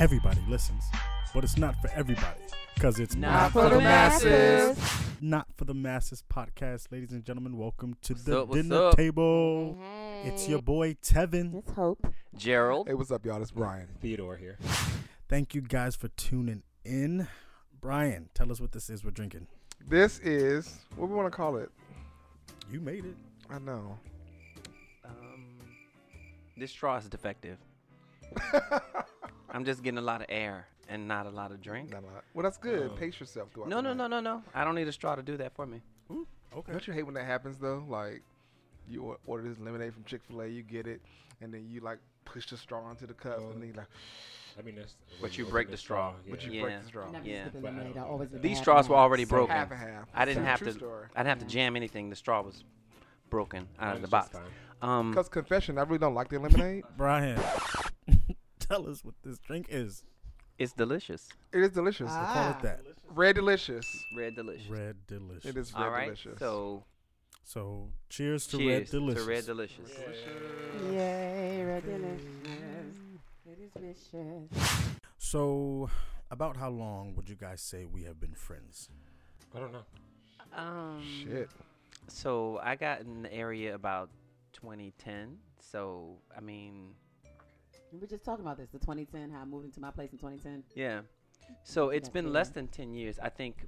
everybody listens, but it's not for everybody because it's Not for the masses. Not for the masses podcast, ladies and gentlemen. Welcome to What's the up, dinner up? table. It's your boy Tevin. It's Hope. Gerald. Hey, what's up, y'all? It's Brian. Theodore here. Thank you guys for tuning in. Brian, tell us what this is we're drinking. This is what we want to call it. You made it. I know. Um, this straw is defective. I'm just getting a lot of air and not a lot of drink. Not a lot. Well, that's good. Um, Pace yourself throughout. No, no, no, no, no. I don't need a straw to do that for me. Okay. Don't you hate when that happens though? Like, you order this lemonade from Chick Fil A, you get it, and then you like push the straw into the cup, Oh. and then you like, I mean, that's. But you open break the straw. but you Yeah. break the straw. I never Yeah. used to But I lemonade. I don't- always did These straws were already So broken. Half and half. I didn't True- have to. story. I didn't have to jam anything. The straw was broken out of the box. fine. Um, Because confession, I really don't like the lemonade. Brian, tell us what this drink is. it's delicious. it is delicious. Call Ah. it that. Red delicious. Red delicious. Red Delicious. It is red All right. delicious. So So, cheers to cheers Red Delicious. Cheers to red delicious. Yay, red delicious. It is delicious. So, about how long would you guys say we have been friends? I don't know. Um, Shit. So I got in the area about 2010. So I mean, We were just talking about this, the 2010, how I moved into my place in 2010. yeah. So it's That's been good. less than 10 years. I think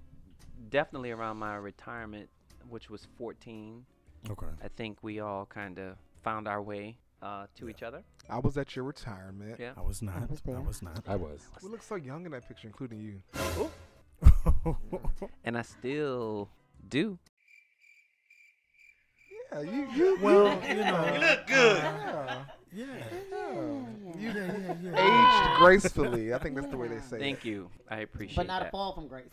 definitely around my retirement, which was 14. Okay. I think we all kind of found our way uh, to Yeah. each other. I was at your retirement. Yeah. I was not. I was was, not. I was. We look so young in that picture, including you. And I still do. Yeah, you. you well, you, you know. You look good. yeah. Yeah. Yeah. Yeah, yeah, yeah. aged gracefully. I think that's the way they say it. Thank you. I appreciate it. But not a that. fall from grace.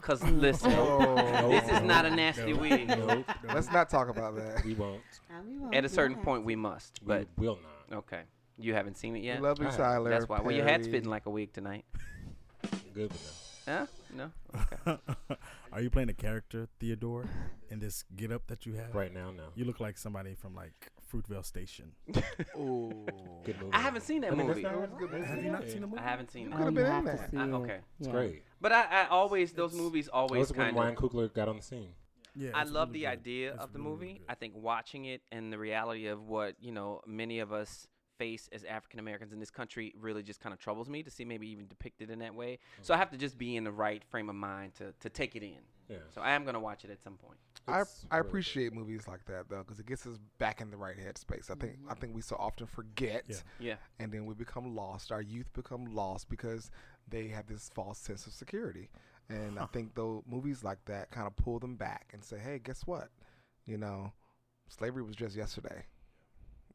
Cause listen, Oh. this is not a nasty No. weed. Nope. Let's not talk about that. We won't. I mean, well, At a we certain don't point, we to. must. We But will not. okay, you haven't seen it yet. Love you, have. Tyler. That's why. Well, your hat's Perry. fitting like a wig tonight. Good enough. Huh? No. Okay. Are you playing a character, Theodore, in this get up that you have? Right now, no. You look like somebody from like Fruitvale Station. Ooh. Good movie. I haven't seen that I mean, that's movie. not- It a good movie. Have you not seen the movie? I haven't seen You it. could've Oh, been you in that. see okay. It's Yeah. great. But I, I always those movies That always was when Ryan of. Coogler got on the scene. Yeah. I love really the good. idea It's of the really, really movie. good. I think watching it and the reality of what you know many of us face as African Americans in this country really just kind of troubles me to see maybe even depicted in that way. So I have to just be in the right frame of mind to to take it in. Yeah. So I am gonna watch it at some point. I, It's I really appreciate movies like that though, because it gets us back in the right headspace. I think I mm-hmm. think we so often forget, Yeah. Yeah. and then we become lost. Our youth become lost because they have this false sense of security. And I think though movies like that kind of pull them back and say, "Hey, guess what? You know, slavery was just yesterday."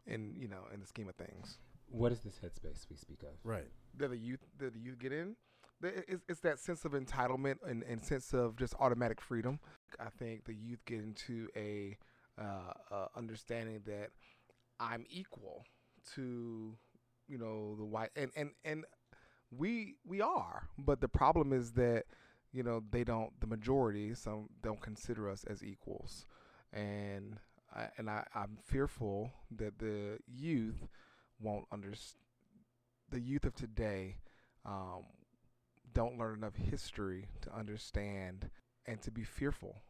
In you know, in the scheme of things, What is this headspace we speak of? Right. that the youth that the youth get in. It's, it's that sense of entitlement and, and sense of just automatic freedom. I think the youth get into a uh, uh, understanding that I'm equal to you know the white and and and we we are, but the problem is that you know they don't the majority some don't consider us as equals, and I, and I I'm fearful that the youth won't understand the youth of today um, don't learn enough history to understand and to be fearful.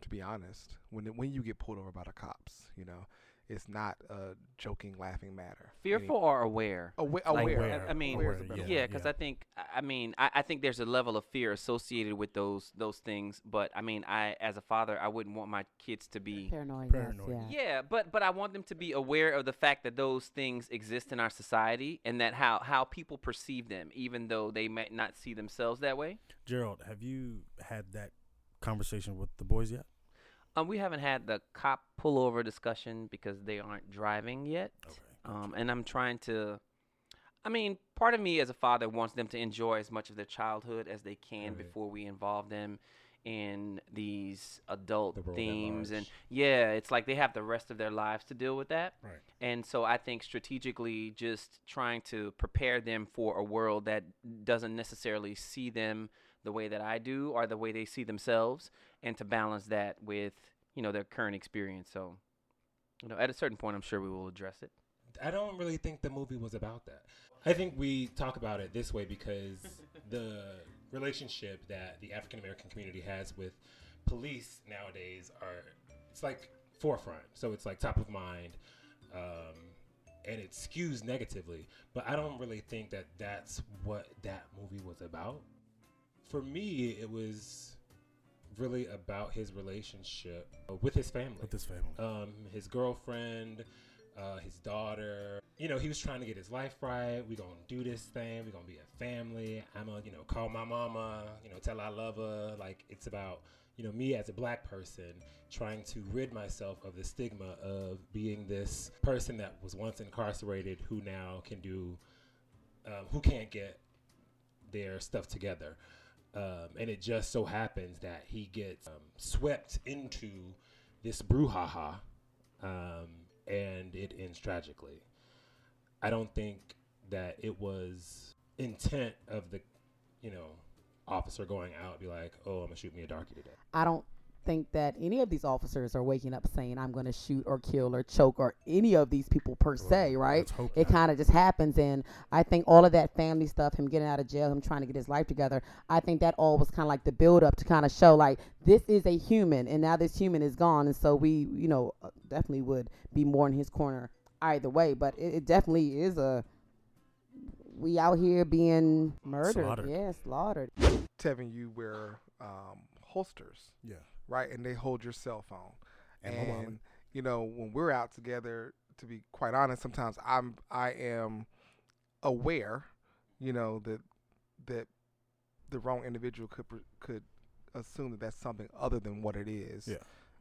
To be honest, when when you get pulled over by the cops, you know, it's not a joking, laughing matter. Fearful or aware? Awa- Like, aware. Aware. I- I mean- Aware is a Aware, better Yeah, Yeah, because. I think I- I mean I, I think there's a level of fear associated with those those things. But I mean I as a father I wouldn't want my kids to be Paranoid. Paranoid. Yes, yeah. yeah, but but I want them to be aware of the fact that those things exist in our society and that how how people perceive them, even though they might not see themselves that way. Gerald, have you had that conversation with the boys yet? Um, we haven't had the cop pullover discussion because they aren't driving yet. Okay. Um, and I'm trying to. I mean, part of me as a father wants them to enjoy as much of their childhood as they can Right. before we involve them in these adult The themes and yeah it's like they have the rest of their lives to deal with that Right. and so i think strategically just trying to prepare them for a world that doesn't necessarily see them the way that i do or the way they see themselves and to balance that with you know their current experience so you know at a certain point i'm sure we will address it I don't really think the movie was about that. I think we talk about it this way because the relationship that the African American community has with police nowadays are it's like forefront. So it's like top of mind, um, and it skews negatively. But I don't really think that that's what that movie was about. For me, it was really about his relationship with his family with this family. um, his girlfriend, uh, his daughter. You know, he was trying to get his life right. We gonna do this thing. We gonna be a family. I'm gonna, you know, call my mama. You know, tell I love her. Like it's about, you know, me as a black person trying to rid myself of the stigma of being this person that was once incarcerated who now can do, um, who can't get their stuff together. Um, and it just so happens that he gets um, swept into this brouhaha, um, and it ends tragically. I don't think that it was intent of the, you know, officer going out be like, "Oh, I'm gonna shoot me a darkie today." I don't think that any of these officers are waking up saying I'm going to shoot or kill or choke or any of these people per se, right? It kind of just happens, and I think all of that family stuff, him getting out of jail, him trying to get his life together, I think that all was kind of like the build up to kind of show like this is a human, and now this human is gone, and so we, you know, uh, definitely would be more in his corner either way. But it, it definitely is a we out here being murdered, Slaughtered. yeah, slaughtered. Tevin, you wear um, holsters, yeah. Right? And they hold your cell phone. And. And you know, when we're out together, to be quite honest, sometimes I'm I am aware, you know, that that the wrong individual could could assume that that's something other than what it is. Yeah.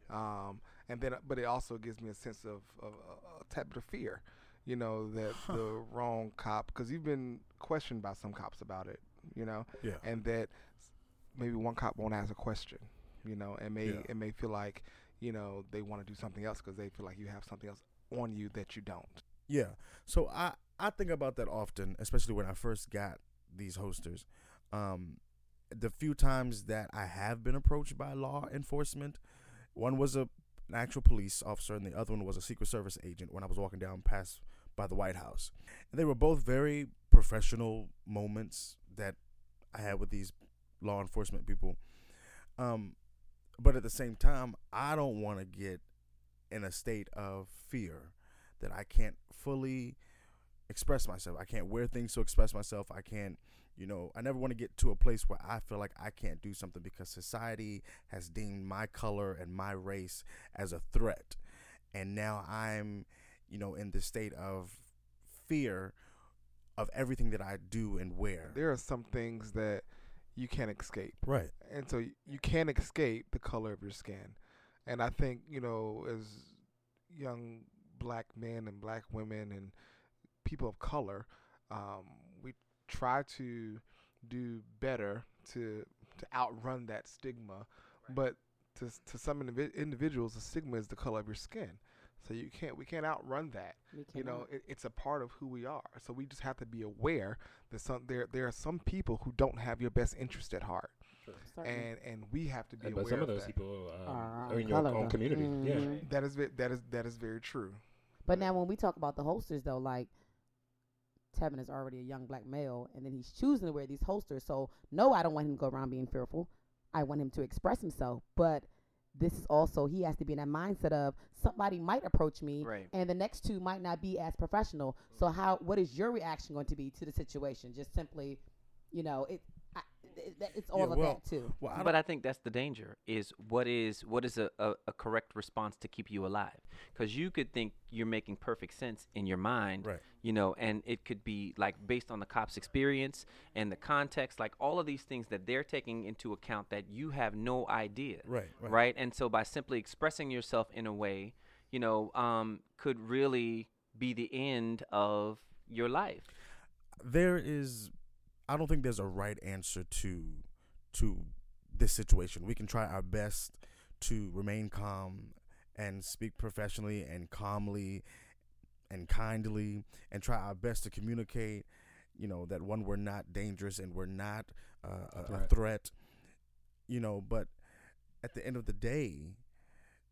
Um, and then, but it also gives me a sense of, of uh, a type of fear, you know, that the wrong cop, because you've been questioned by some cops about it, you know, Yeah. and that maybe one cop won't ask a question, you know, and may Yeah. it may feel like, you know, they want to do something else because they feel like you have something else on you that you don't. Yeah. So I I think about that often, especially when I first got these holsters. Um, the few times that I have been approached by law enforcement, one was a an actual police officer, and the other one was a Secret Service agent. When I was walking down past by the White House, and they were both very professional moments that I had with these law enforcement people. Um, but at the same time, I don't want to get in a state of fear that I can't fully express myself. I can't wear things to express myself. I can't, you know, I never want to get to a place where I feel like I can't do something because society has deemed my color and my race as a threat. And now I'm, you know, in the state of fear of everything that I do and wear. There are some things that you can't escape. Right. and so you can't escape the color of your skin. And I think you know, as young black men and black women and people of color, um, we try to do better to to outrun that stigma. But to s- to some indivi- individuals, the stigma is the color of your skin. So you can't we can't outrun that you know it, it's a part of who we are so we just have to be aware that some there there are some people who don't have your best interest at heart Certainly. and and we have to be but aware some of of those that. people um, Are are in your own community. Yeah. Mhm. that is that is that is very true But now, when we talk about the holsters, though, like Tevin is already a young black male, and then he's choosing to wear these holsters. So, no, I don't want him to go around being fearful. I want him to express himself. But this is also he has to be in that mindset of somebody might approach me, Right. and the next two might not be as professional. So, how what is your reaction going to be to the situation? Just simply, you know, it. I, it that- it's all Yeah, of well, that too. Well, I but I think that's the danger is what is what is a, a, a correct response to keep you alive because you could think you're making perfect sense in your mind Right. you know and it could be like based on the cop's experience and the context like all of these things that they're taking into account that you have no idea Right, right. right and so by simply expressing yourself in a way you know um, could really be the end of your life there is I don't think there's a right answer to to this situation. We can try our best to remain calm and speak professionally and calmly and kindly and try our best to communicate, you know, that one we're not dangerous and we're not uh, a, a Threat. threat, you know, but at the end of the day,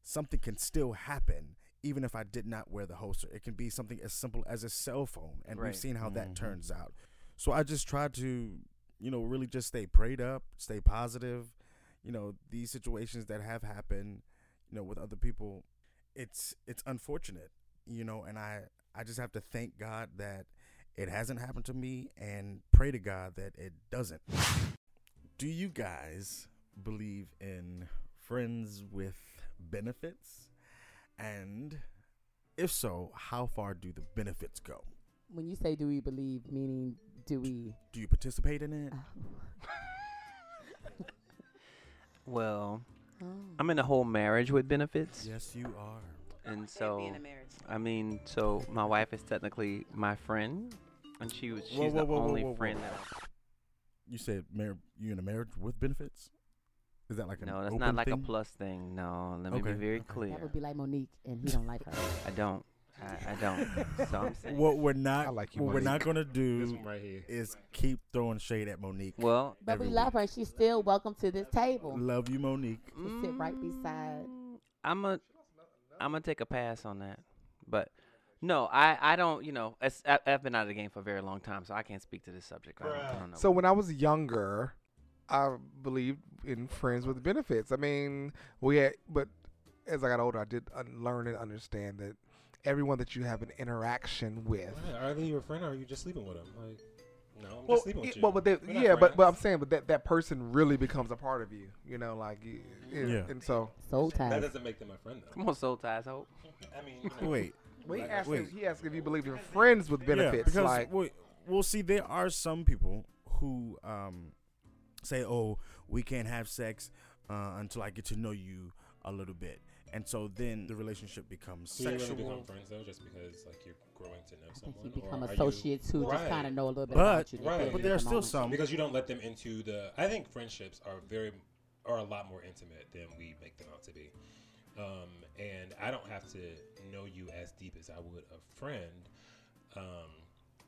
something can still happen even if I did not wear the holster. It can be something as simple as a cell phone, and Right. we've seen how that Mhm. turns out. So I just try to, you know, really just stay prayed up, stay positive. You know, these situations that have happened, you know, with other people, it's it's unfortunate, you know, and I I just have to thank God that it hasn't happened to me and pray to God that it doesn't. Do you guys believe in friends with benefits? And if so, how far do the benefits go? When you say do we believe, meaning do we? Do you participate in it? Oh. Well, Oh. I'm in a whole marriage with benefits, Yes, you are. and so I mean, so my wife is technically my friend, and she was she's Whoa, whoa, the whoa, whoa, only whoa, whoa. friend that. I, You said mar- you in a marriage with benefits? Is that like an no, that's open not like thing? a plus thing. No, let me Okay, be very okay. clear. That would be like Monique, and he don't like her. I don't. I, I don't. so I'm saying. What we're not I like you, what we're not gonna This do one right here. is keep throwing shade at Monique. Well, But we Every love week. her. She's still welcome to this table. Love you, Monique. To sit right beside- mm, I'm a. I'm gonna take a pass on that, but no, I I don't. You know, it's, I, I've been out of the game for a very long time, so I can't speak to this subject. I don't, I don't know. So when I was younger, I believed in friends with benefits. I mean, we had, but as I got older, I did un- learn and understand that everyone that you have an interaction with. Right, Are they your friend or are you just sleeping with them? Like, no, I'm Well, just sleeping with it- you. well, but they, We're yeah, but but I'm saying, but that that person really becomes a part of you. You know, like you, you- Yeah. and so Soul that doesn't make them my friend though. Come on, soul ties, hope. I mean, you know, Wait. well, he Like, asked, wait. if, he asked if you believe in friends with benefits. Yeah, because like, we, we'll see. There are some people who um, say, "Oh, we can't have sex uh, until I get to know you a little bit," and so then the relationship becomes do you really sexual. become friends though, just because like you're growing to know I think someone? you or become are you- associates who just kind of know a little bit But- about you. Right. But you there are the still moment. some- because you don't let them into the. I think friendships are very are a lot more intimate than we make them out to be. Um, and I don't have to know you as deep as I would a friend um,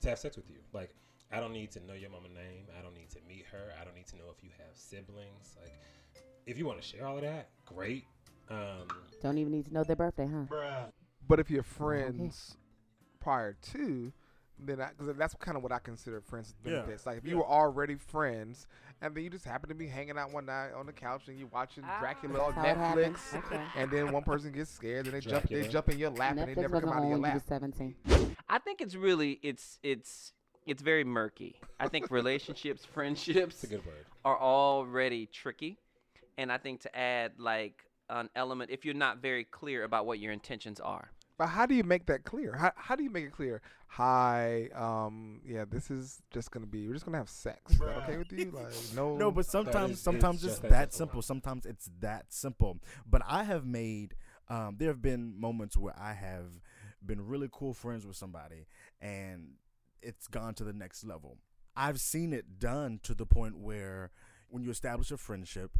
to have sex with you. Like I don't need to know your mama name. I don't need to meet her. I don't need to know if you have siblings. Like if you want to share all of that, great. Um, Don't even need to know their birthday, huh? but if you're friends prior to, then cause that's kind of what I consider friends with Yeah, benefits. Like if yeah. you were already friends, and then you just happen to be hanging out one night on the couch and you watching Ah. Dracula on That's how it happens. Netflix, Okay. and then one person gets scared and they jump they Dracula. jump in your lap and they never come out of your when you lap. 17. I think it's really it's it's it's very murky. I think relationships, friendships a good word. are already tricky, and I think to add like an element if you're not very clear about what your intentions are. But how do you make that clear? How, how do you make it clear? Hi, um, yeah, this is just gonna be. We're just gonna have sex. Is that okay with you? Like, no, No, but sometimes is- sometimes it's it's just that that simple. simple. Sometimes it's that simple. But I have made um, there have been moments where I have been really cool friends with somebody and it's gone to the next level. I've seen it done to the point where when you establish a friendship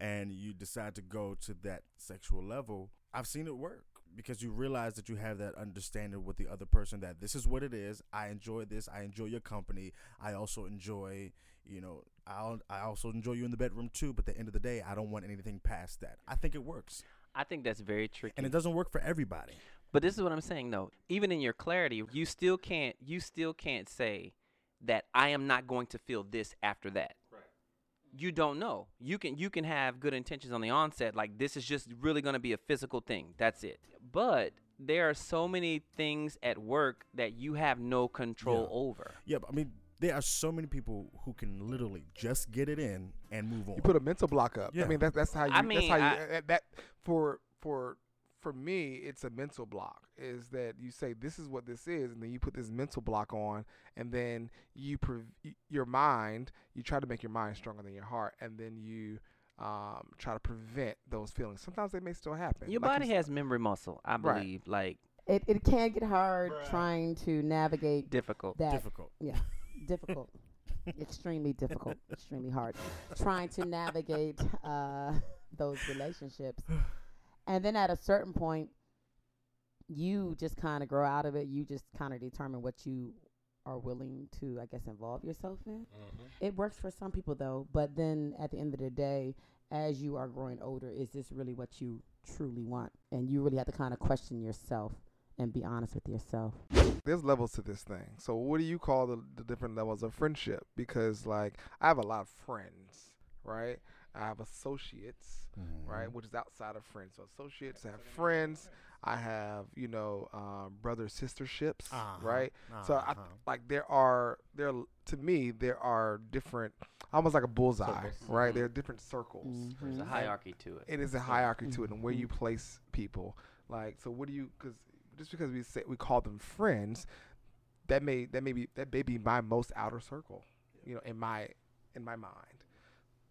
and you decide to go to that sexual level, I've seen it work because you realize that you have that understanding with the other person that this is what it is. I enjoy this. I enjoy your company. I also enjoy, you know, I I also enjoy you in the bedroom too. But at the end of the day, I don't want anything past that. I think it works, I think that's very tricky. and it doesn't work for everybody. But this is what I'm saying though. Even in your clarity, you still can't you still can't say that I am not going to feel this after that. Right. You don't know. You can you can have good intentions on the onset like this is just really going to be a physical thing. That's it. But there are so many things at work that you have no control Yeah. over. Yeah, I mean, there are so many people who can literally just get it in and move on. You put a mental block up. Yeah. I mean, that's that's how you. I that's mean, how you. I- uh, that for for for me, it's a mental block. Is that you say this is what this is, and then you put this mental block on, and then you pre- your mind. You try to make your mind stronger than your heart, and then you um, try to prevent those feelings. Sometimes they may still happen. Your Like body has memory muscle, I Right. believe, like It, it can get hard Bruh. trying to navigate difficult. that. difficult. Yeah, difficult. extremely difficult. Extremely hard. Trying to navigate uh, those relationships. And then at a certain point, you just kind of grow out of it. You just kind of determine what you are willing to, I guess, involve yourself in. Mhm. It works for some people though, but then at the end of the day, as you are growing older, is this really what you truly want? And you really have to kind of question yourself and be honest with yourself. There's levels to this thing. So what do you call the, the different levels of friendship? Because like I have a lot of friends, right? I have associates, Mm-hmm. right, which is outside of friends. So associates, I have friends. I have you know um, brother sisterships, Uh-huh. right? So I Uh-huh. like there are there to me there are different, almost like a bullseye, Circles. right? Mhm. There are different circles. There's a hierarchy to it. It is a hierarchy to it, and where you Mhm. place people. Like, so what do you? Because just because we say we call them friends, that may that may be that may be my most outer circle, you know, in my in my mind.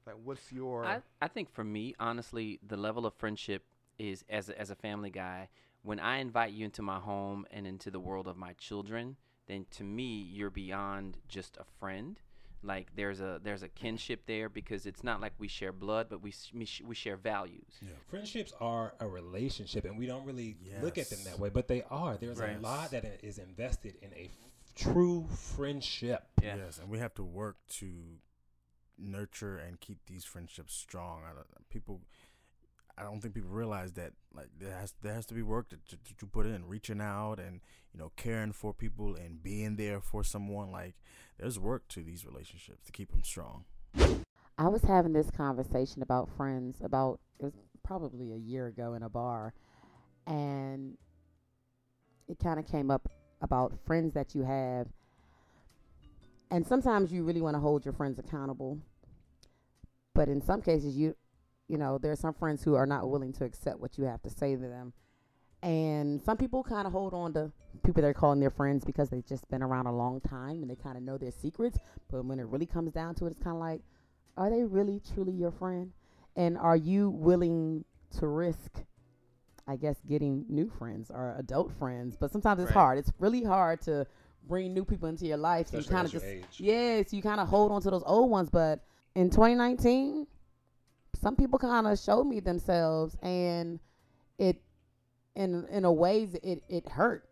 Like, what's your? I, I think for me, honestly, the level of friendship is as a, as a family guy. When I invite you into my home and into the world of my children, then to me, you're beyond just a friend. Like there's a there's a kinship there because it's not like we share blood, but we we, sh- we share values. Yeah. Friendships are a relationship, and we don't really look at them that way, but they are. There's Right. a lot that is invested in a f- true friendship. Yeah. Yes, and we have to work to nurture and keep these friendships strong. I don't, people, I don't think people realize that like there has there has to be work to, to, to put in, reaching out and you know caring for people and being there for someone. Like there's work to these relationships to keep them strong. I was having this conversation about friends about it was probably a year ago in a bar, and it kind of came up about friends that you have, and sometimes you really want to hold your friends accountable, but in some cases you, you know, there are some friends who are not willing to accept what you have to say to them, and some people kind of hold on to people they're calling their friends because they've just been around a long time and they kind of know their secrets, but when it really comes down to it, it's kind of like are they really truly your friend? And are you willing to risk, I guess, getting new friends or adult friends? But sometimes it's Right. hard. It's really hard to bring new people into your life. So you kind of just, yes, you kind of hold on to those old ones. But in 2019, some people kind of showed me themselves, and it, in in a ways, it it hurt.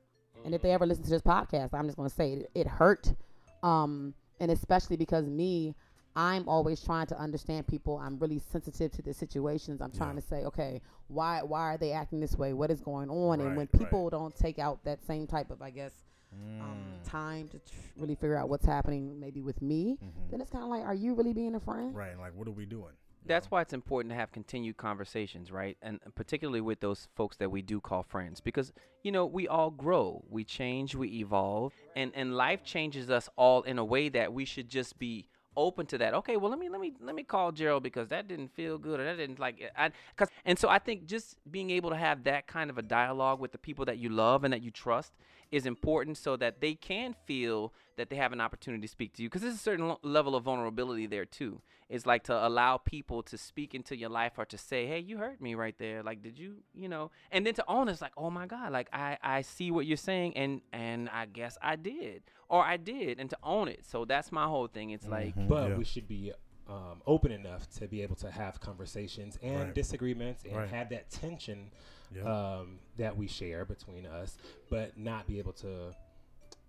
And if they ever listen to this podcast, I'm just going to say it, it hurt. Um, and especially because me, I'm always trying to understand people. I'm really sensitive to the situations. I'm trying Yeah. to say, okay, why why are they acting this way? What is going on? and when Right, right. people don't take out that same type of, I guess, um, Mm. time to tr- really figure out what's happening, maybe with me, Mhm. then it's kind of like, are you really being a friend? Right, like what are we doing? That's why it's important to have continued conversations, right? And particularly with those folks that we do call friends because you know, we all grow, we change, we evolve, and and life changes us all in a way that we should just be open to that. Okay, well, let me let me let me call Gerald because that didn't feel good or that didn't like. I cuz and so I think just being able to have that kind of a dialogue with the people that you love and that you trust is important so that they can feel that they have an opportunity to speak to you because there's a certain lo- level of vulnerability there too it's like to allow people to speak into your life or to say hey you hurt me right there like did you you know and then to own it's like oh my god like i i see what you're saying and and i guess i did or i did and to own it so that's my whole thing it's like Mhm, But yeah. we should be um, open enough to be able to have conversations and Right. disagreements and Right. have that tension Yeah. um, that we share between us, but not be able to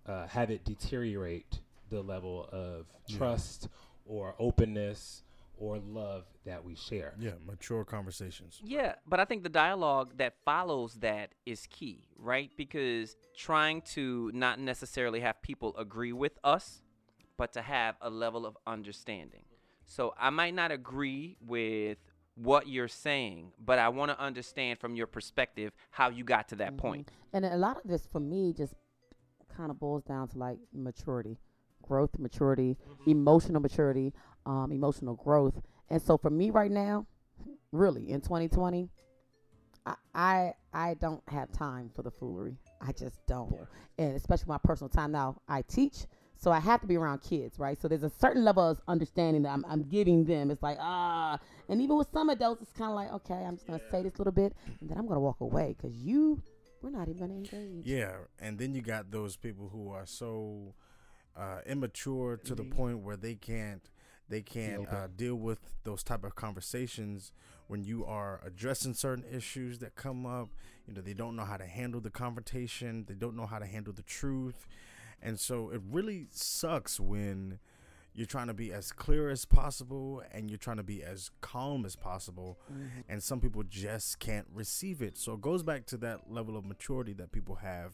uh, have it deteriorate the level of Yeah. trust or openness or love that we share. yeah, mature conversations. Yeah, but I think the dialogue that follows that is key, right? Because trying to not necessarily have people agree with us, but to have a level of understanding. So I might not agree with what you're saying, but I want to understand from your perspective how you got to that Mhm. point. And a lot of this for me just kind of boils down to like maturity, growth, maturity, emotional maturity, um, emotional growth. And so for me right now, really in 2020, I I, I don't have time for the foolery. I just don't. And especially my personal time now, I teach. So I have to be around kids, right? So there's a certain level of understanding that I'm, I'm giving them. It's like, ah, and even with some adults, it's kind of like, okay, I'm just going to say this little bit, and then I'm going to walk away because you, we're not even going to engage. Yeah, and then you got those people who are so uh, immature to the point where they can't they can't uh, deal with those type of conversations when you are addressing certain issues that come up. You know, they don't know how to handle the confrontation. They don't know how to handle the truth, and so it really sucks when you're trying to be as clear as possible and you're trying to be as calm as possible Mm-hmm. and some people just can't receive it so it goes back to that level of maturity that people have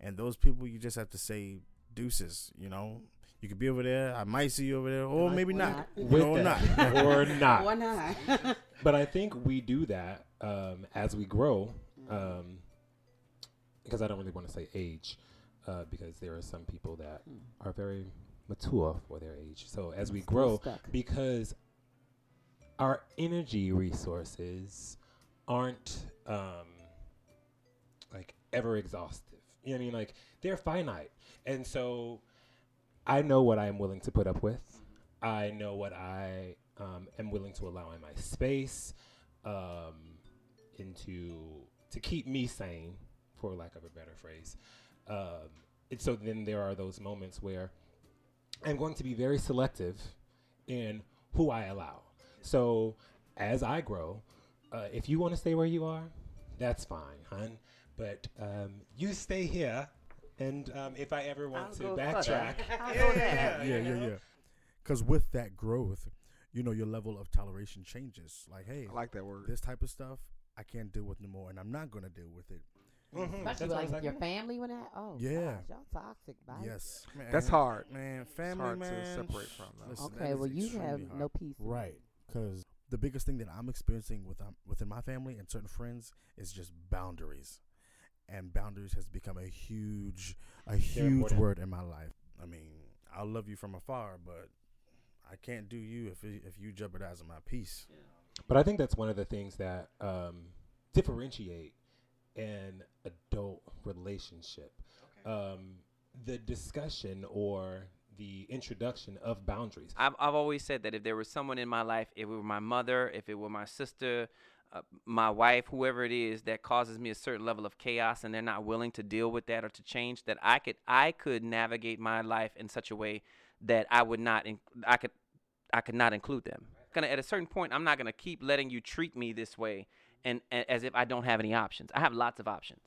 and those people you just have to say deuces you know you could be over there i might see you over there or Or maybe not. not, With or that. not or not. Why not? But I think we do that um, as we grow, um, because I don't really want to say age, uh, because there are some people that are very mature for their age. So as we grow, stuck. because our energy resources aren't um, like ever exhaustive. You know what I mean? Like they're finite, and so I know what I am willing to put up with. I know what I um, am willing to allow in my space, um, into to keep me sane, for lack of a better phrase. Um, and so then there are those moments where I'm going to be very selective in who I allow. So as I grow, uh, if you want to stay where you are, that's fine, hun. But um, you stay here, and um, if I ever want I'll to backtrack, yeah, yeah, yeah yeah know? yeah because with that growth you know your level of toleration changes like hey I like that word. this type of stuff i can't deal with no more and i'm not going to deal with it Mhm, Especially that's like I'm your family when that. Oh, Yeah. gosh, y'all toxic. Bye. yes man, That's hard. man It's family hard man to separate from that. listen, Okay, well you have hard. no peace. Right, because the biggest thing that I'm experiencing with um, within my family and certain friends is just boundaries, and boundaries has become a huge, a huge important. word in my life. I mean, I'll love you from afar, but I can't do you if if you jeopardizing my peace. But I think that's one of the things that um, differentiate an adult relationship. Um, the discussion or the introduction of boundaries. I've, I've always said that if there was someone in my life, if it were my mother, if it were my sister, uh, my wife, whoever it is that causes me a certain level of chaos and they're not willing to deal with that or to change, that I could I could navigate my life in such a way that I would not in, I could I could not include them. Gonna at a certain point, I'm not gonna keep letting you treat me this way and, and as if I don't have any options. I have lots of options,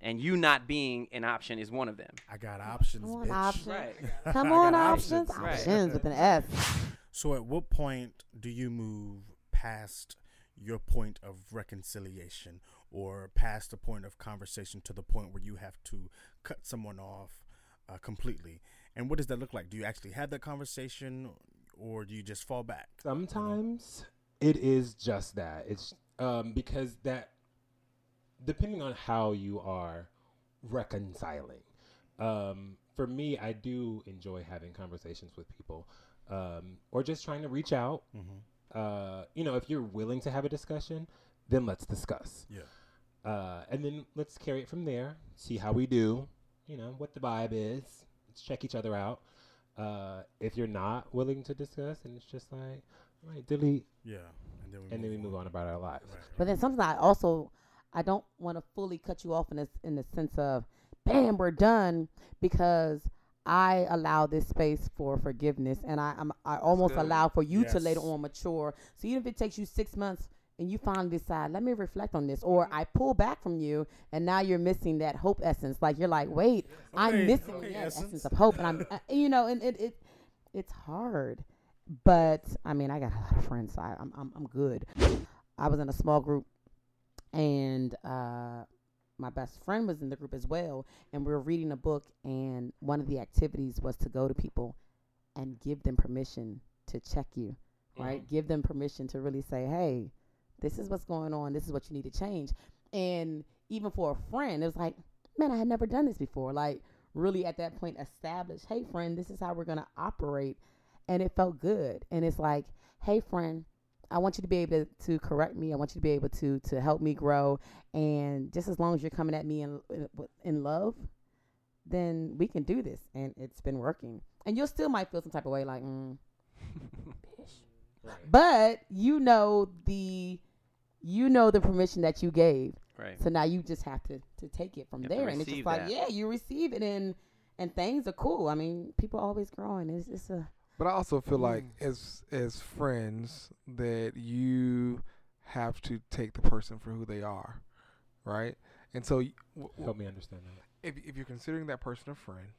and you not being an option is one of them. I got options, Come on, bitch. options. Right. Come on, got options. options. Right. Options with an F. So, at what point do you move past your point of reconciliation or past the point of conversation to the point where you have to cut someone off uh, completely? And what does that look like? Do you actually have that conversation or do you just fall back? Sometimes it is just that. It's um, because that, depending on how you are reconciling. Um, for me, I do enjoy having conversations with people, um, or just trying to reach out. Mm-hmm. Uh, you know, if you're willing to have a discussion, then let's discuss. Yeah. Uh, and then let's carry it from there. See how we do. You know what the vibe is. Let's check each other out. Uh, if you're not willing to discuss, and it's just like, right, delete, Yeah. And then we, and then we move on about our lives. Right. But then sometimes I also I don't want to fully cut you off in this in the sense of, bam, we're done because I allow this space for forgiveness, and I I'm, I almost good. allow for you to later on mature. So even if it takes you six months and you finally decide, let me reflect on this, or I pull back from you, and now you're missing that hope essence. Like you're like, wait, I'm Okay, missing okay, that essence. essence. of hope, and I'm uh, you know, and it, it it's hard. But I mean, I got a lot of friends, so I, I'm I'm I'm good. I was in a small group, and uh, my best friend was in the group as well. And we were reading a book, and one of the activities was to go to people and give them permission to check you, right? Give them permission to really say, "Hey, this is what's going on. This is what you need to change." And even for a friend, it was like, "Man, I had never done this before." Like really at that point establish, "Hey, friend, this is how we're gonna operate," and it felt good. And it's like, "Hey, friend." I want you to be able to, to correct me. I want you to be able to to help me grow. And just as long as you're coming at me in in, love, then we can do this. And it's been working. And you'll still might feel some type of way, like, mm, Right. but you know the you know the permission that you gave. Right. So now you just have to to take it from there. And it's just like, that. yeah, you receive it, and and things are cool. I mean, people are always growing. It's just a But I also feel like Mm. as as friends that you have to take the person for who they are, right? And so, y- w- w- Help me understand that. if if you're considering that person a friend,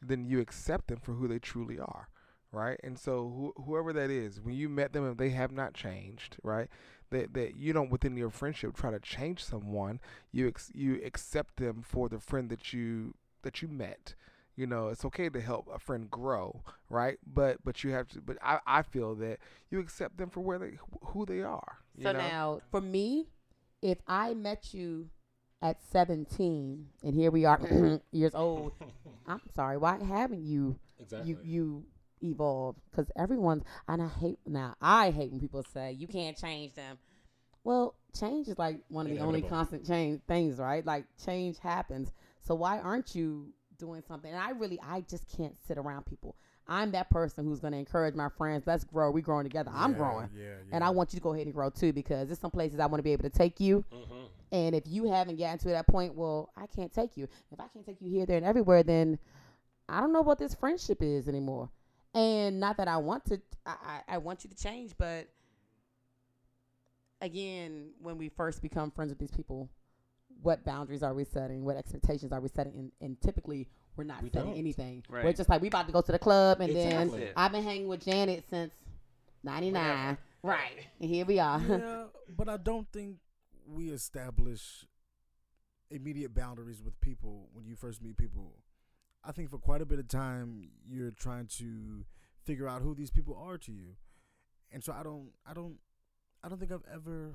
then you accept them for who they truly are, right? And so wh- whoever that is, when you met them and they have not changed, right? That that you don't within your friendship try to change someone. You ex- you accept them for the friend that you that you met. You know, it's okay to help a friend grow, right? But but you have to. But I, I feel that you accept them for where they who they are. You So know? now, for me, if I met you at 17 and here we are years old, I'm sorry, why haven't you Exactly. you you evolved? Because everyone's and I hate now. I hate when people say you can't change them. Well, change is like one of the only constant change things, right? Like change happens. So why aren't you doing something? And I really, I just can't sit around people. I'm that person who's going to encourage my friends. Let's grow. We growing together. I'm growing. Yeah, yeah. And I want you to go ahead and grow too because there's some places I want to be able to take you. hmm And if you haven't gotten to that point, well, I can't take you. If I can't take you here, there, and everywhere, then I don't know what this friendship is anymore. And not that I want to, I, I, I want you to change, but again, when we first become friends with these people, what boundaries are we setting? What expectations are we setting? And, and typically, we're not We setting don't. anything. We're just like we about to go to the club, and then I've been hanging with Janet since '99, right? And here we are. yeah, but I don't think we establish immediate boundaries with people when you first meet people. I think for quite a bit of time you're trying to figure out who these people are to you. And so I don't I don't I don't think I've ever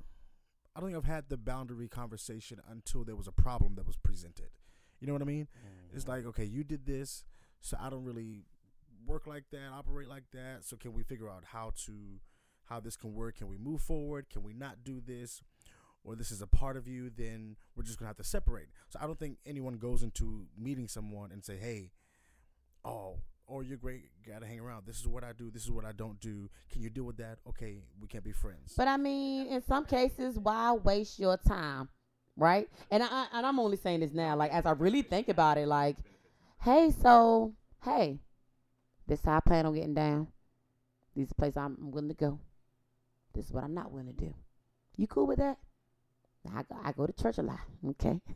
I don't think I've had the boundary conversation until there was a problem that was presented. You know what I mean? It's mm-hmm. like, okay, you did this, so I don't really work like that, operate like that. So can we figure out how to how this can work? Can we move forward? Can we not do this? Or this is a part of you, then we're just gonna have to separate. So I don't think anyone goes into meeting someone and say, Hey, oh, or you're great, gotta hang around. This is what I do, this is what I don't do. Can you deal with that? Okay, we can't be friends. But I mean, in some cases, why waste your time, right? And I and I'm only saying this now, like as I really think about it, like, hey, so hey, this how I plan on getting down. This is the places I'm willing to go. This is what I'm not willing to do. You cool with that? I go, I go to church a lot, okay.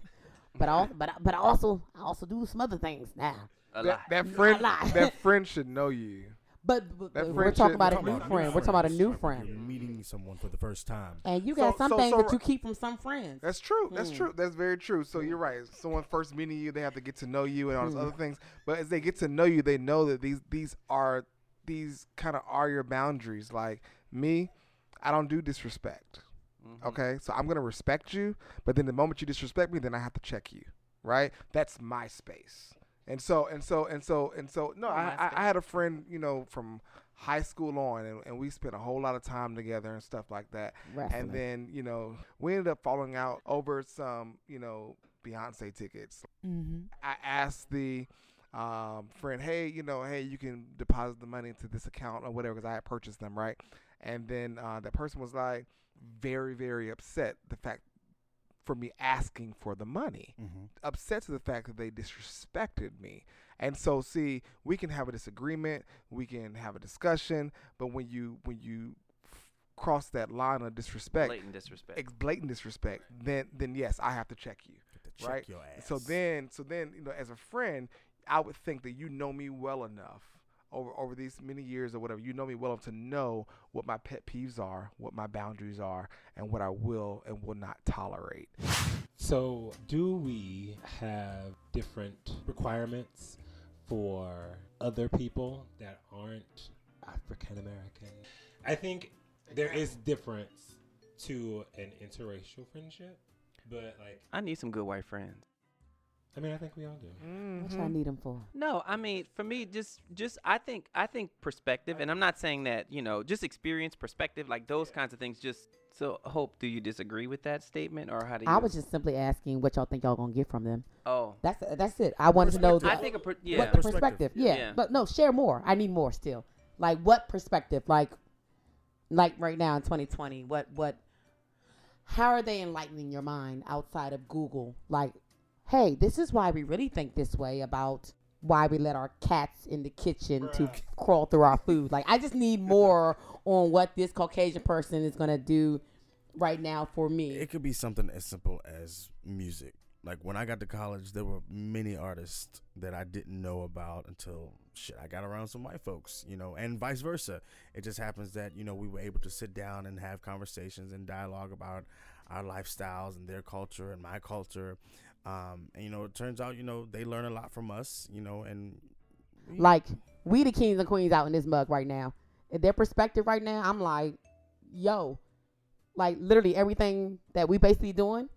But I but I, but I also I also do some other things now. A that, that friend that friend should know you. But, but, That but we're talking about a new about friend. We're talking about a new Like, friend. You're meeting someone for the first time. And you So- got some so- things so that you keep from some friends. That's true. That's Mm. true. That's very true. So you're right. Someone first meeting you, they have to get to know you and all those Mm. other things. But as they get to know you, they know that these these are these kind of are your boundaries. Like me, I don't do disrespect. Mhm. Okay, so I'm gonna respect you, but then the moment you disrespect me, then I have to check you. Right? That's my space. And so and so and so and so. No, Oh, I, I, I had a friend, you know, from high school on, and, and we spent a whole lot of time together and stuff like that. Wrestling. And then, you know, we ended up falling out over some, you know, Beyonce tickets. mm-hmm. I asked the um, friend, hey, you know, hey, you can deposit the money into this account or whatever, because I had purchased them, right? And then uh, that person was like, very, very upset the fact for me asking for the money Mm-hmm. upset to the fact that they disrespected me. And so see, we can have a disagreement, we can have a discussion, but when you when you f- cross that line of disrespect, Blatant disrespect. ex- blatant disrespect, then then yes, I have to check you. Check Right. your ass. So then so then, you know, as a friend, I would think that you know me well enough over over these many years or whatever. You know me well enough to know what my pet peeves are, what my boundaries are, and what I will and will not tolerate. So, do we have different requirements for other people that aren't African American? I think there is difference to an interracial friendship, but like, I need some good white friends. I mean, I think we all do. Mm-hmm. What y'all need them for? No, I mean, for me, just, just, I think, I think perspective, and I'm not saying that, you know, just experience, perspective, like those kinds of things. Just so, Hope, do you disagree with that statement, or how do you? I was just simply asking what y'all think y'all gonna get from them. Oh, That's that's it. I wanted to know the, I think a per- yeah. what the Perspective. perspective. Yeah. Yeah. but no, share more. I need more still. Like what perspective? Like, like right now in 2020, what what? How are they enlightening your mind outside of Google? Like, hey, this is why we really think this way about why we let our cats in the kitchen to crawl through our food. Like, I just need more on what this Caucasian person is gonna do right now for me. It could be something as simple as music. like when I got to college, there were many artists that I didn't know about until shit I got around some white folks, you know, and vice versa. It just happens that you know we were able to sit down and have conversations and dialogue about our lifestyles and their culture and my culture. Um, and you know, it turns out you know they learn a lot from us, you know, and we- Like we the kings and queens out in this mug right now. In their perspective right now, I'm like, yo, like literally everything that we basically doing,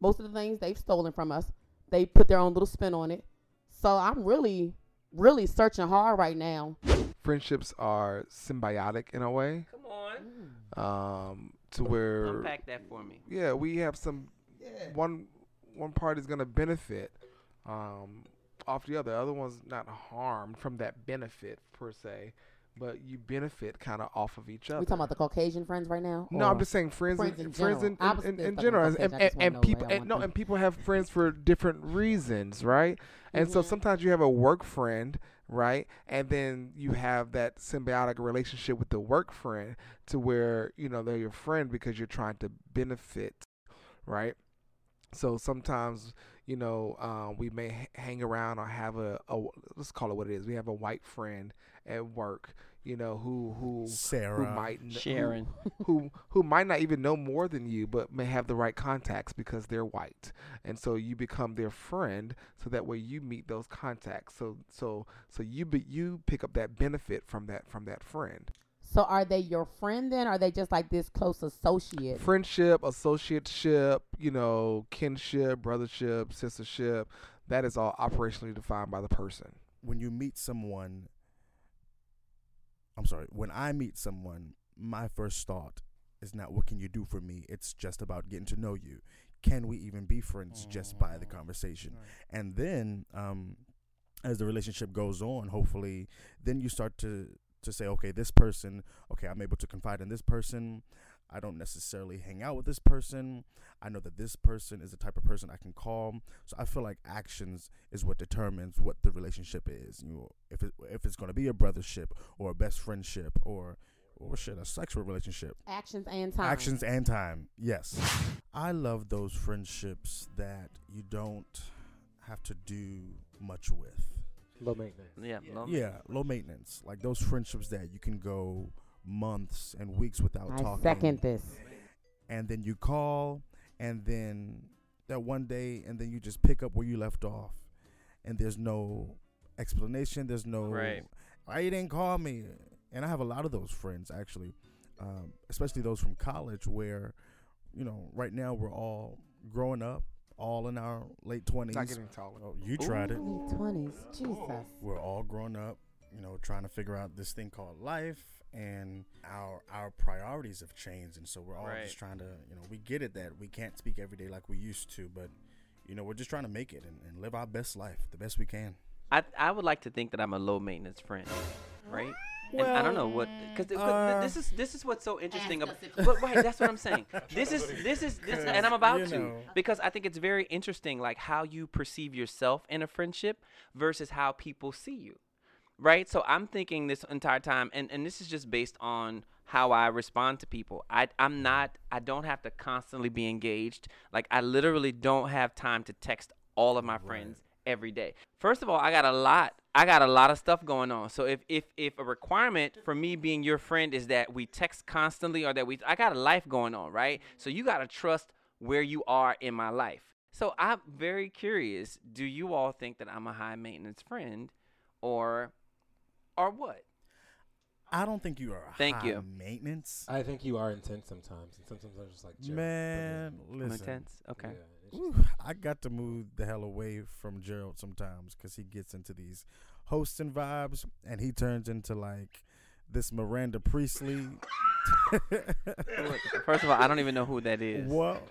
most of the things they've stolen from us, they put their own little spin on it. So I'm really, really searching hard right now. Friendships are symbiotic in a way, Come on. um, to where Unpack that for me. yeah, we have some yeah. one one party is gonna benefit um, off the other. The other one's not harmed from that benefit per se, but you benefit kind of off of each other. We talking about the Caucasian friends right now? No, I'm just saying friends, friends in, in friends in, in, in, in general, and. And, and people and, no, and people have friends for different reasons, right? And so Mhm. sometimes you have a work friend, right, and then you have that symbiotic relationship with the work friend, to where you know they're your friend because you're trying to benefit, right? So sometimes you know um, we may h- hang around or have a, a let's call it what it is. We have a white friend at work, you know, who who who Sarah, might kn- who- Sharon. who who might not even know more than you but may have the right contacts because they're white and so you become their friend so that way you meet those contacts so so so you be, you pick up that benefit from that from that friend So are they your friend then? Or are they just like this close associate? friendship associateship you know kinship brothership sistership that is all operationally defined by the person when you meet someone I'm sorry, when I meet someone, my first thought is not what can you do for me? It's just about getting to know you. Can we even be friends just by the conversation? And then um as the relationship goes on, hopefully, then you start to to say, okay, this person, okay, I'm able to confide in this person. I don't necessarily hang out with this person. I know that this person is the type of person I can call. So I feel like actions is what determines what the relationship is. You know, if it if it's going to be a brothership or a best friendship or or shit, a sexual relationship. Actions and time. Actions and time. Yes. I love those friendships that you don't have to do much with. Low maintenance. Yeah. low- Yeah, low maintenance. Like those friendships that you can go months and weeks without I talking. second this. And then you call and then that one day and then you just pick up where you left off. And there's no explanation, there's no Right. why you didn't call me. And I have a lot of those friends actually. Um, especially those from college where, you know, right now we're all growing up, all in our late twenties. not getting taller Oh, you tried it Late twenties. Jesus. we're all grown up, you know, trying to figure out this thing called life, and our our priorities have changed, and so we're all Right. just trying to, you know, we get it that we can't speak every day like we used to, but you know, we're just trying to make it and, and live our best life the best we can. I I would like to think that I'm a low maintenance friend, right? And I don't know what because uh, this is this is what's so interesting. About, but right, that's what I'm saying. This is this is this, and I'm about you to know. because I think it's very interesting, like how you perceive yourself in a friendship versus how people see you, right? So I'm thinking this entire time, and and this is just based on how I respond to people. I I'm not I don't have to constantly be engaged. Like I literally don't have time to text all of my friends every day. First of all, I got a lot I got a lot of stuff going on. So if if if a requirement for me being your friend is that we text constantly or that we I got a life going on, right? So you got to trust where you are in my life. So I'm very curious, do you all think that I'm a high maintenance friend or or what? I don't think you are Thank high you. maintenance. I think you are intense sometimes, and sometimes I'm just like Gerald, Man, then- I'm listen. intense. Okay. Yeah, it's just Ooh, I got to move the hell away from Gerald sometimes because he gets into these hosting vibes and he turns into like this Miranda Priestly. First of all, I don't even know who that is. what?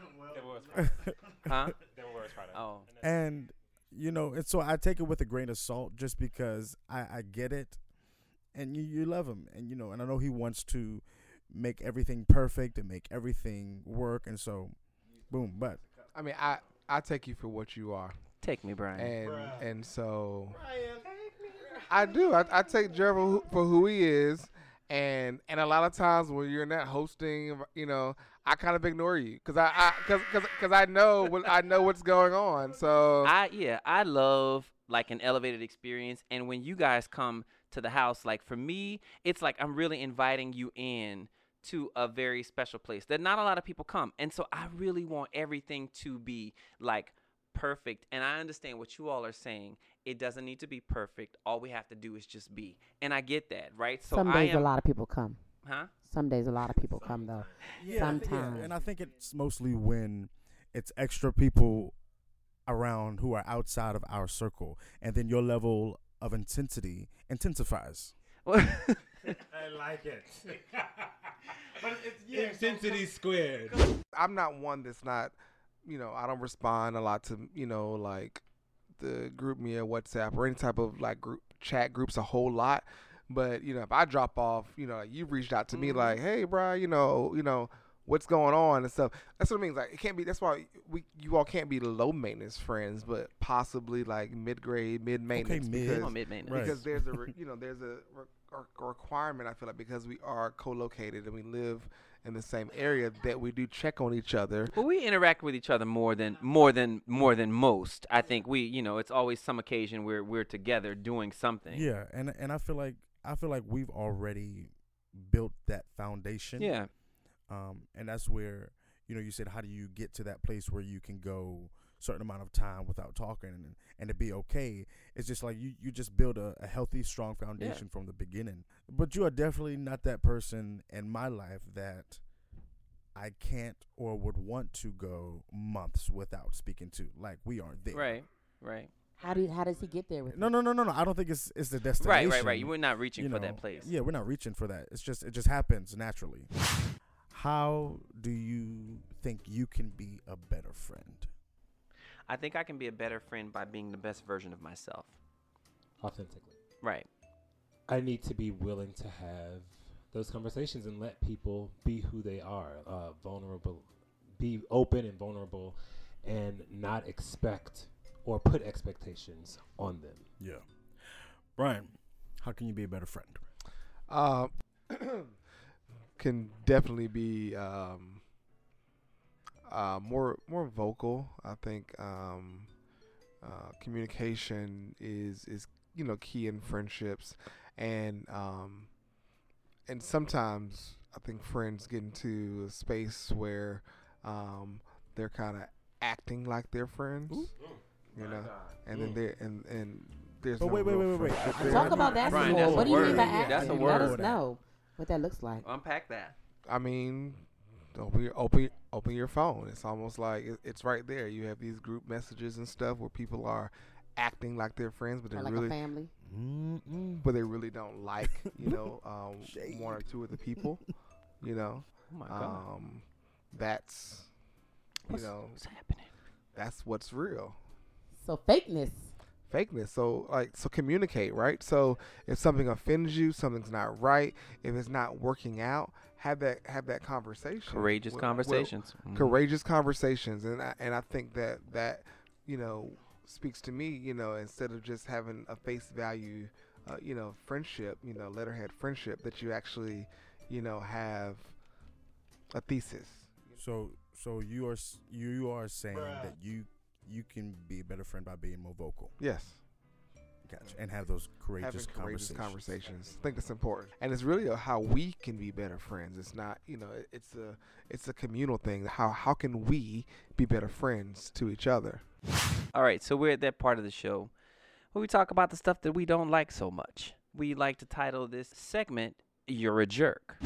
Huh? Oh. and you know, and so I take it with a grain of salt just because I, I get it, and you you love him, and you know, and I know he wants to make everything perfect and make everything work, and so, boom. But i mean i i take you for what you are Take me, Brian. and and so I do. I, I take Jerry for who, for who he is, and and a lot of times when you're in that hosting, you know, I kind of ignore you because I, I cause, cause, cause I know what I know what's going on. So I yeah, I love like an elevated experience and when you guys come to the house like for me, it's like I'm really inviting you in to a very special place that not a lot of people come. And so I really want everything to be like perfect. And I understand what you all are saying. It doesn't need to be perfect. All we have to do is just be. And I get that, right? So Some I days am a lot of people come. huh? Some days a lot of people come though. Yeah, I thi- yeah, Sometimes. and I think it's mostly when it's extra people around who are outside of our circle, and then your level of intensity intensifies. I like it. but it's yeah, intensity squared. I'm not one that's not, you know, I don't respond a lot to, you know, like the GroupMe or WhatsApp or any type of like group chat groups a whole lot. But you know, if I drop off, you know, you've reached out to me Mhm. like, hey, bro, you know, you know, what's going on and stuff. That's what it means. Like, it can't be. That's why we, you all can't be low maintenance friends, but possibly like mid grade, mid maintenance. mid. because mid maintenance. Right. because there's a re- you know there's a, re- a requirement I feel like because we are co-located and we live in the same area that we do check on each other. Well, we interact with each other more than more than more than most. I think we, you know, it's always some occasion where we're together doing something. Yeah, and and I feel like I feel like we've already built that foundation. Yeah. Um, and that's where you know you said how do you get to that place where you can go certain amount of time without talking and and to be okay. It's just like you you just build a, a healthy, strong foundation from the beginning. But you are definitely not that person in my life that I can't or would want to go months without speaking to. Like we aren't there. Right. Right. How do you, how does he get there with No, no, no, no, no. I don't think it's it's the destination. Right. Right. Right. You were not reaching you for that place. Yeah, we're not reaching for that. It's just it just happens naturally. How do you think you can be a better friend? I think I can be a better friend by being the best version of myself. Authentically. Right. I need to be willing to have those conversations and let people be who they are, uh, vulnerable, be open and vulnerable, and not expect or put expectations on them. Yeah. Brian, how can you be a better friend? Uh, can definitely be um, uh, more more vocal. I think um, uh, communication is is you know key in friendships, and um, and sometimes I think friends get into a space where um, they're kind of acting like they're friends, you know, and then they and and there's But no wait, wait, real wait, wait, wait. friendship I- there. Talk about that Brian, some that's more. a What do you mean by Yeah, acting? that's a Let us know what that looks like. Unpack that. I mean, open your, open open your phone. It's almost like it, it's right there. You have these group messages and stuff where people are acting like they're friends, but they're like really a family. Mm-mm. but they really don't like you know um, one or two of the people. You know, Oh my god. um, that's you What's- know What's happening? that's what's real. So fakeness. fakeness. So like so communicate, right? So if something offends you, something's not right, if it's not working out, have that have that conversation. Courageous with- with- conversations. Mhm. courageous conversations and I, and I think that that you know speaks to me you know instead of just having a face value uh, you know friendship you know letterhead friendship that you actually you know have a thesis So so you are you, you are saying that you you can be a better friend by being more vocal. yes Gotcha. And have those courageous, having courageous conversations. conversations I think it's important and it's really how we can be better friends it's not you know it's a it's a communal thing how how can we be better friends to each other All right, so we're at that part of the show where we talk about the stuff that we don't like so much. We like to title this segment You're a Jerk.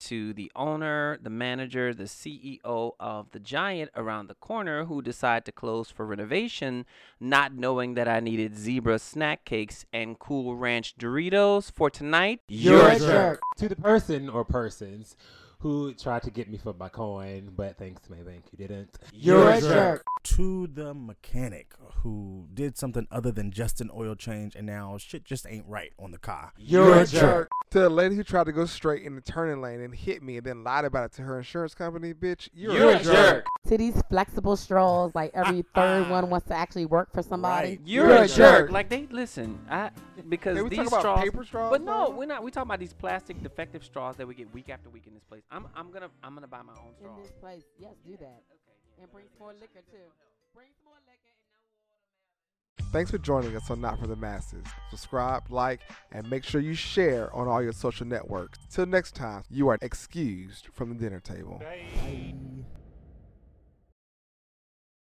To the owner, the manager, the CEO of the giant around the corner who decided to close for renovation, not knowing that I needed zebra snack cakes and cool ranch Doritos for tonight. You're a jerk. To the person or persons who tried to get me for my coin, but thanks to my bank, you didn't. You're a jerk. To the mechanic who did something other than just an oil change and now shit just ain't right on the car. You're a jerk. to the lady who tried to go straight in the turning lane and hit me and then lied about it to her insurance company, bitch, you're, You're a a jerk. jerk. To these flexible straws, like every ah, third ah. one wants to actually work for somebody. Right. You're, You're a a jerk. jerk. Like they listen, I because Can we these talk about straws. paper straws? But no, though? we're not. We talking about these plastic defective straws that we get week after week in this place. I'm I'm gonna I'm gonna buy my own straw. In this place, yes, do that. Okay. yeah, And bring some more liquor too. Bring some more liquor and no watermelon. Thanks for joining us on Not for the Masses. Subscribe, like, and make sure you share on all your social networks. Till next time, you are excused from the dinner table. Bye.